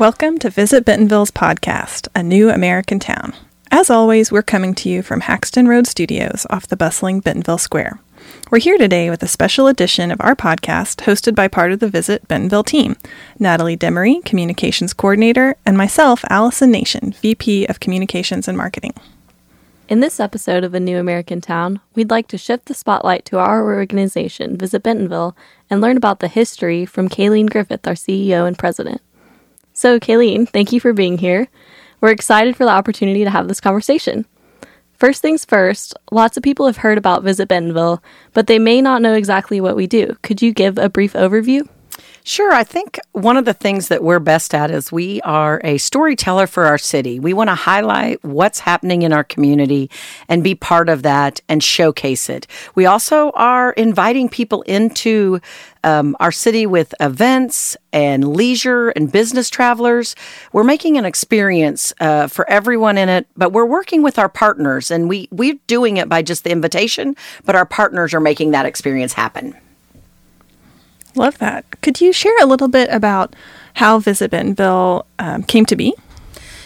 Welcome to Visit Bentonville's podcast, A New American Town. As always, we're coming to you from Haxton Road Studios off the bustling Bentonville Square. We're here today with a special edition of our podcast hosted by part of the Visit Bentonville team Natalie Demaree, Communications Coordinator, and myself, Alison Nation, VP of Communications and Marketing. In this episode of A New American Town, we'd like to shift the spotlight to our organization, Visit Bentonville, and learn about the history from Kalene Griffith, our CEO and president. So, Kalene, thank you for being here. We're excited for the opportunity to have this conversation. First things first, lots of people have heard about Visit Bentonville, but they may not know exactly what we do. Could you give a brief overview? Sure. I think one of the things that we're best at is we are a storyteller for our city. We want to highlight what's happening in our community and be part of that and showcase it. We also are inviting people into um, our city with events and leisure and business travelers. We're making an experience uh, for everyone in it, but we're working with our partners, and we we're doing it by just the invitation, but our partners are making that experience happen. Love that. Could you share a little bit about how Visit Bentonville um, came to be?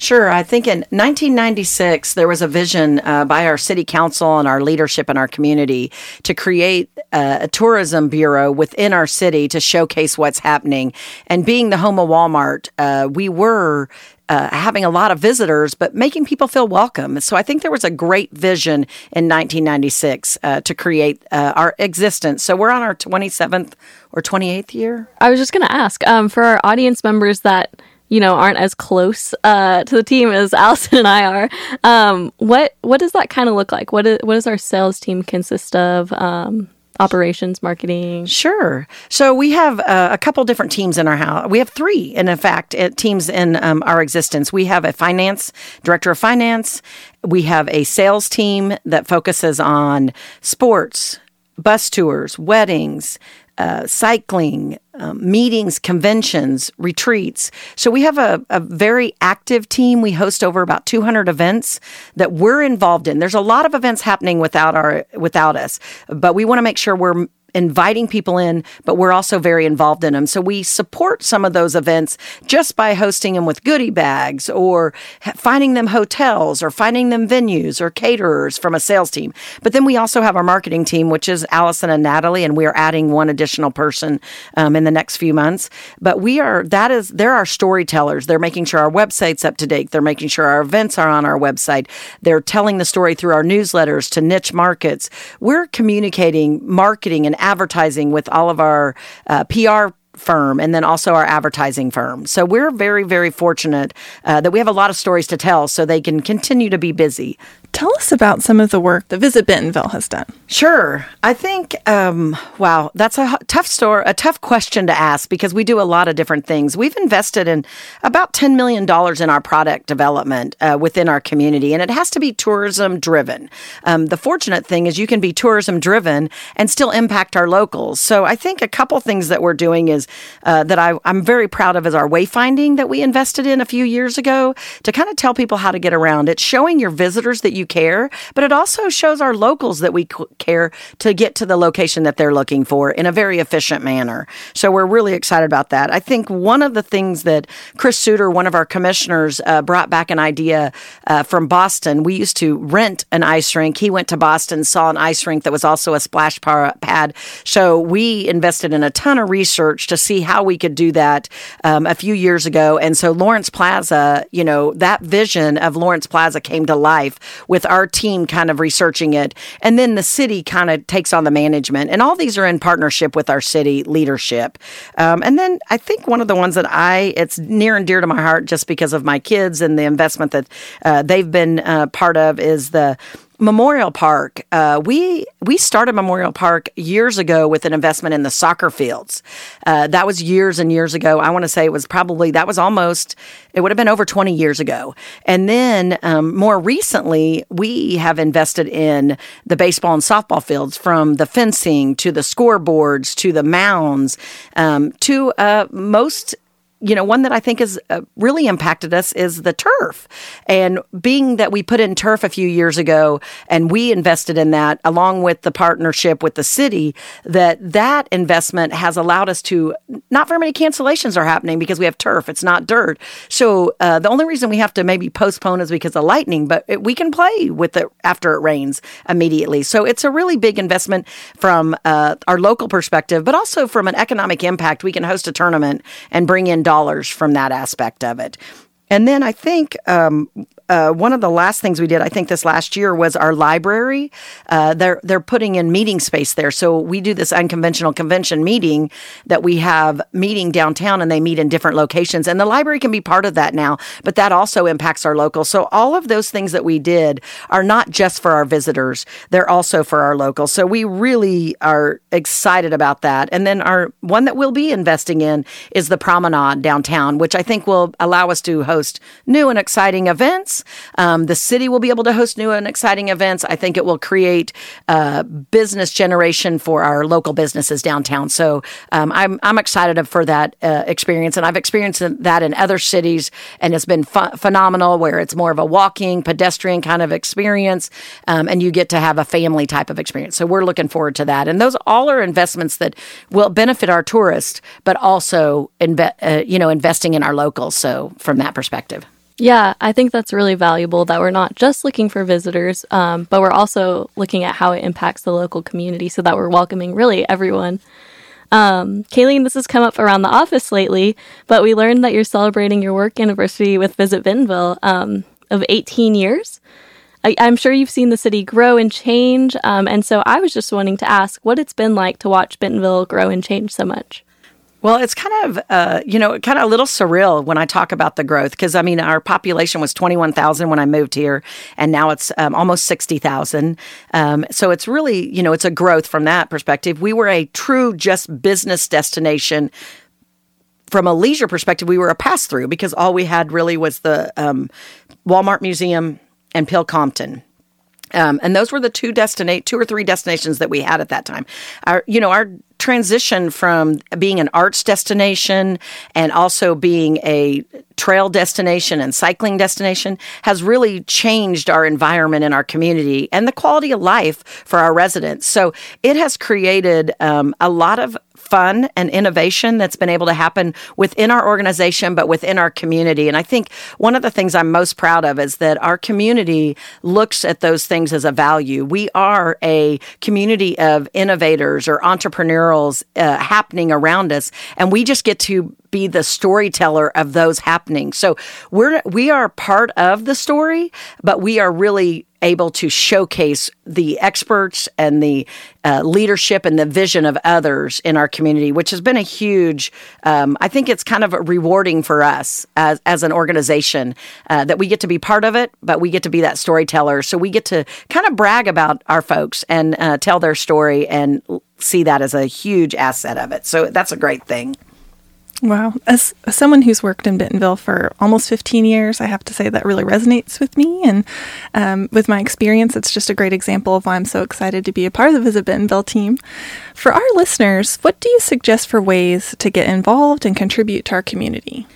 Sure. I think in 1996, there was a vision uh, by our city council and our leadership in our community to create uh, a tourism bureau within our city to showcase what's happening. And being the home of Walmart, uh, we were uh, having a lot of visitors, but making people feel welcome. So I think there was a great vision in 1996 uh, to create uh, our existence. So we're on our 27th or 28th year. I was just going to ask um, for our audience members that you know aren't as close uh, to the team as Alison and I are. Um, what what does that kind of look like? What is, what does our sales team consist of? Um, operations, marketing? Sure. So we have uh, a couple different teams in our house. We have three, in fact, uh, teams in um, our existence. We have a finance director of finance. We have a sales team that focuses on sports, bus tours, weddings, uh, cycling, um, meetings, conventions, retreats. So we have a, a, very active team. We host over about 200 events that we're involved in. There's a lot of events happening without our without us, but we want to make sure we're inviting people in, but we're also very involved in them. So we support some of those events just by hosting them with goodie bags or finding them hotels or finding them venues or caterers from a sales team. But then we also have our marketing team, which is Alison and Natalie, and we are adding one additional person um, in the next few months. But we are, that is, they're our storytellers. They're making sure our website's up to date. They're making sure our events are on our website. They're telling the story through our newsletters to niche markets. We're communicating marketing and advertising with all of our uh, PR firm and then also our advertising firm. So we're very, very fortunate uh, that we have a lot of stories to tell so they can continue to be busy. Tell us about some of the work that Visit Bentonville has done. Sure. I think, um, wow, that's a tough story, a tough question to ask because we do a lot of different things. We've invested in about $10 million in our product development uh, within our community, and it has to be tourism driven. Um, the fortunate thing is you can be tourism driven and still impact our locals. So I think a couple things that we're doing is uh, that I, I'm very proud of is our wayfinding that we invested in a few years ago to kind of tell people how to get around. It's showing your visitors that you care, but it also shows our locals that we care to get to the location that they're looking for in a very efficient manner. So we're really excited about that. I think one of the things that Chris Suter, one of our commissioners, uh, brought back an idea uh, from Boston. We used to rent an ice rink. He went to Boston, saw an ice rink that was also a splash pad. So we invested in a ton of research to see how we could do that um, a few years ago. And so Lawrence Plaza, you know, that vision of Lawrence Plaza came to life with our team kind of researching it. And then the city kind of takes on the management. And all these are in partnership with our city leadership. Um, and then I think one of the ones that I, it's near and dear to my heart just because of my kids and the investment that uh, they've been uh, part of is the Memorial Park. Uh, we we started Memorial Park years ago with an investment in the soccer fields. Uh, that was years and years ago. I want to say it was probably that was almost it would have been over twenty years ago. And then um, more recently, we have invested in the baseball and softball fields, from the fencing to the scoreboards to the mounds um, to uh, most you know, one that I think has uh, really impacted us is the turf. And being that we put in turf a few years ago and we invested in that along with the partnership with the city, that that investment has allowed us to not very many cancellations are happening because we have turf. It's not dirt. So uh, the only reason we have to maybe postpone is because of lightning, but it, we can play with it after it rains immediately. So it's a really big investment from uh, our local perspective, but also from an economic impact. We can host a tournament and bring in dollars from that aspect of it. And then I think um, uh, one of the last things we did, I think this last year, was our library. Uh, they're they're putting in meeting space there, so we do this unconventional convention meeting that we have meeting downtown, and they meet in different locations. And the library can be part of that now, but that also impacts our locals. So all of those things that we did are not just for our visitors; they're also for our locals. So we really are excited about that. And then our one that we'll be investing in is the promenade downtown, which I think will allow us to host new and exciting events um, the city will be able to host new and exciting events. I think it will create uh, business generation for our local businesses downtown. So um, I'm I'm excited for that uh, experience, and I've experienced that in other cities, and it's been ph- phenomenal. Where it's more of a walking, pedestrian kind of experience, um, and you get to have a family type of experience. So we're looking forward to that, and those all are investments that will benefit our tourists, but also inve- uh, you know investing in our locals. So from that perspective. Yeah, I think that's really valuable that we're not just looking for visitors, um, but we're also looking at how it impacts the local community so that we're welcoming really everyone. Um, Kalene, this has come up around the office lately, but we learned that you're celebrating your work anniversary with Visit Bentonville um, of 18 years. I, am sure you've seen the city grow and change, um, and so I was just wanting to ask what it's been like to watch Bentonville grow and change so much. Well, it's kind of, uh, you know, kind of a little surreal when I talk about the growth because I mean, our population was 21,000 when I moved here, and now it's um, almost 60,000. Um, so it's really, you know, it's a growth from that perspective. We were a true just business destination. From a leisure perspective, we were a pass through because all we had really was the um, Walmart Museum and Pilkington. Um, and those were the two destinate two or three destinations that we had at that time. Our, you know, our transition from being an arts destination and also being a trail destination and cycling destination has really changed our environment in our community and the quality of life for our residents. So it has created um, a lot of fun and innovation that's been able to happen within our organization, but within our community. And I think one of the things I'm most proud of is that our community looks at those things as a value. We are a community of innovators or entrepreneurials uh, happening around us, and we just get to be the storyteller of those happenings. So we're we are part of the story, but we are really able to showcase the experts and the uh, leadership and the vision of others in our community, which has been a huge. Um, I think it's kind of rewarding for us as as an organization uh, that we get to be part of it, but we get to be that storyteller. So we get to kind of brag about our folks and uh, tell their story and see that as a huge asset of it. So that's a great thing. Wow. As, someone who's worked in Bentonville for almost 15 years, I have to say that really resonates with me. And um, with my experience, it's just a great example of why I'm so excited to be a part of the Visit Bentonville team. For our listeners, what do you suggest for ways to get involved and contribute to our community?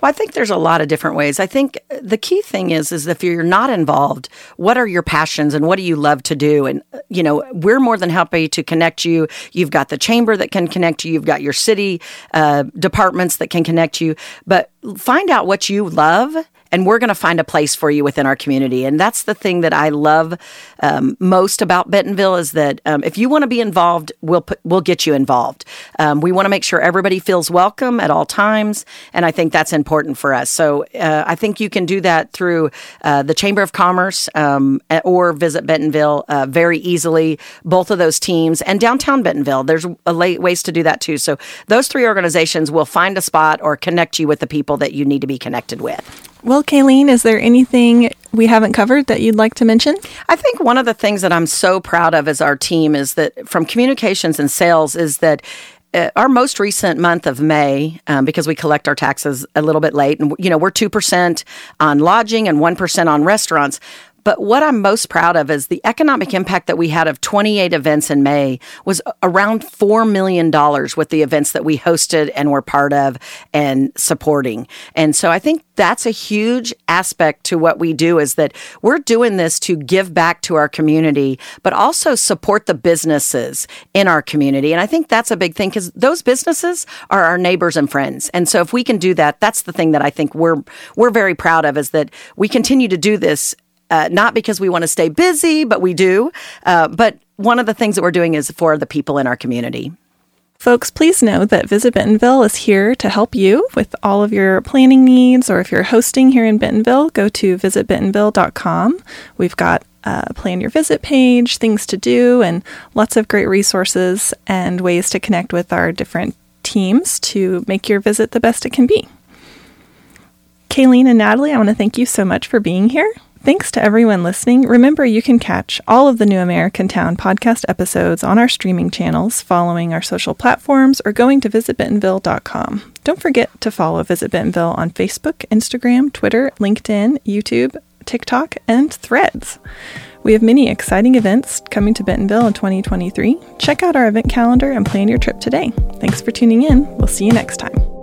Well, I think there's a lot of different ways. I think the key thing is is if you're not involved, what are your passions and what do you love to do? And you know, we're more than happy to connect you. You've got the chamber that can connect you. You've got your city uh, departments that can connect you. But find out what you love and we're going to find a place for you within our community. And that's the thing that I love um, most about Bentonville is that um, if you want to be involved, we'll put, we'll get you involved. Um, we want to make sure everybody feels welcome at all times, and I think that's important for us. So uh, I think you can do that through uh, the Chamber of Commerce um, or visit Bentonville uh, very easily. Both of those teams and downtown Bentonville. There's ways to do that too. So those three organizations will find a spot or connect you with the people that you need to be connected with. Well, Kalene, is there anything we haven't covered that you'd like to mention? I think one of the things that I'm so proud of as our team is that from communications and sales is that uh, our most recent month of May, um, because we collect our taxes a little bit late, and you know we're two percent on lodging and one percent on restaurants. But what I'm most proud of is the economic impact that we had of 28 events in May was around $4 million with the events that we hosted and were part of and supporting. And so I think that's a huge aspect to what we do is that we're doing this to give back to our community, but also support the businesses in our community. And I think that's a big thing because those businesses are our neighbors and friends. And so if we can do that, that's the thing that I think we're we're very proud of is that we continue to do this uh, not because we want to stay busy, but we do. Uh, but one of the things that we're doing is for the people in our community. Folks, please know that Visit Bentonville is here to help you with all of your planning needs, or if you're hosting here in Bentonville, go to visitbentonville.com. We've got a plan your visit page, things to do, and lots of great resources and ways to connect with our different teams to make your visit the best it can be. Kalene and Natalie, I want to thank you so much for being here. Thanks to everyone listening. Remember, you can catch all of the New American Town podcast episodes on our streaming channels, following our social platforms, or going to visitbentonville.com. Don't forget to follow Visit Bentonville on Facebook, Instagram, Twitter, LinkedIn, YouTube, TikTok, and Threads. We have many exciting events coming to Bentonville in 2023. Check out our event calendar and plan your trip today. Thanks for tuning in. We'll see you next time.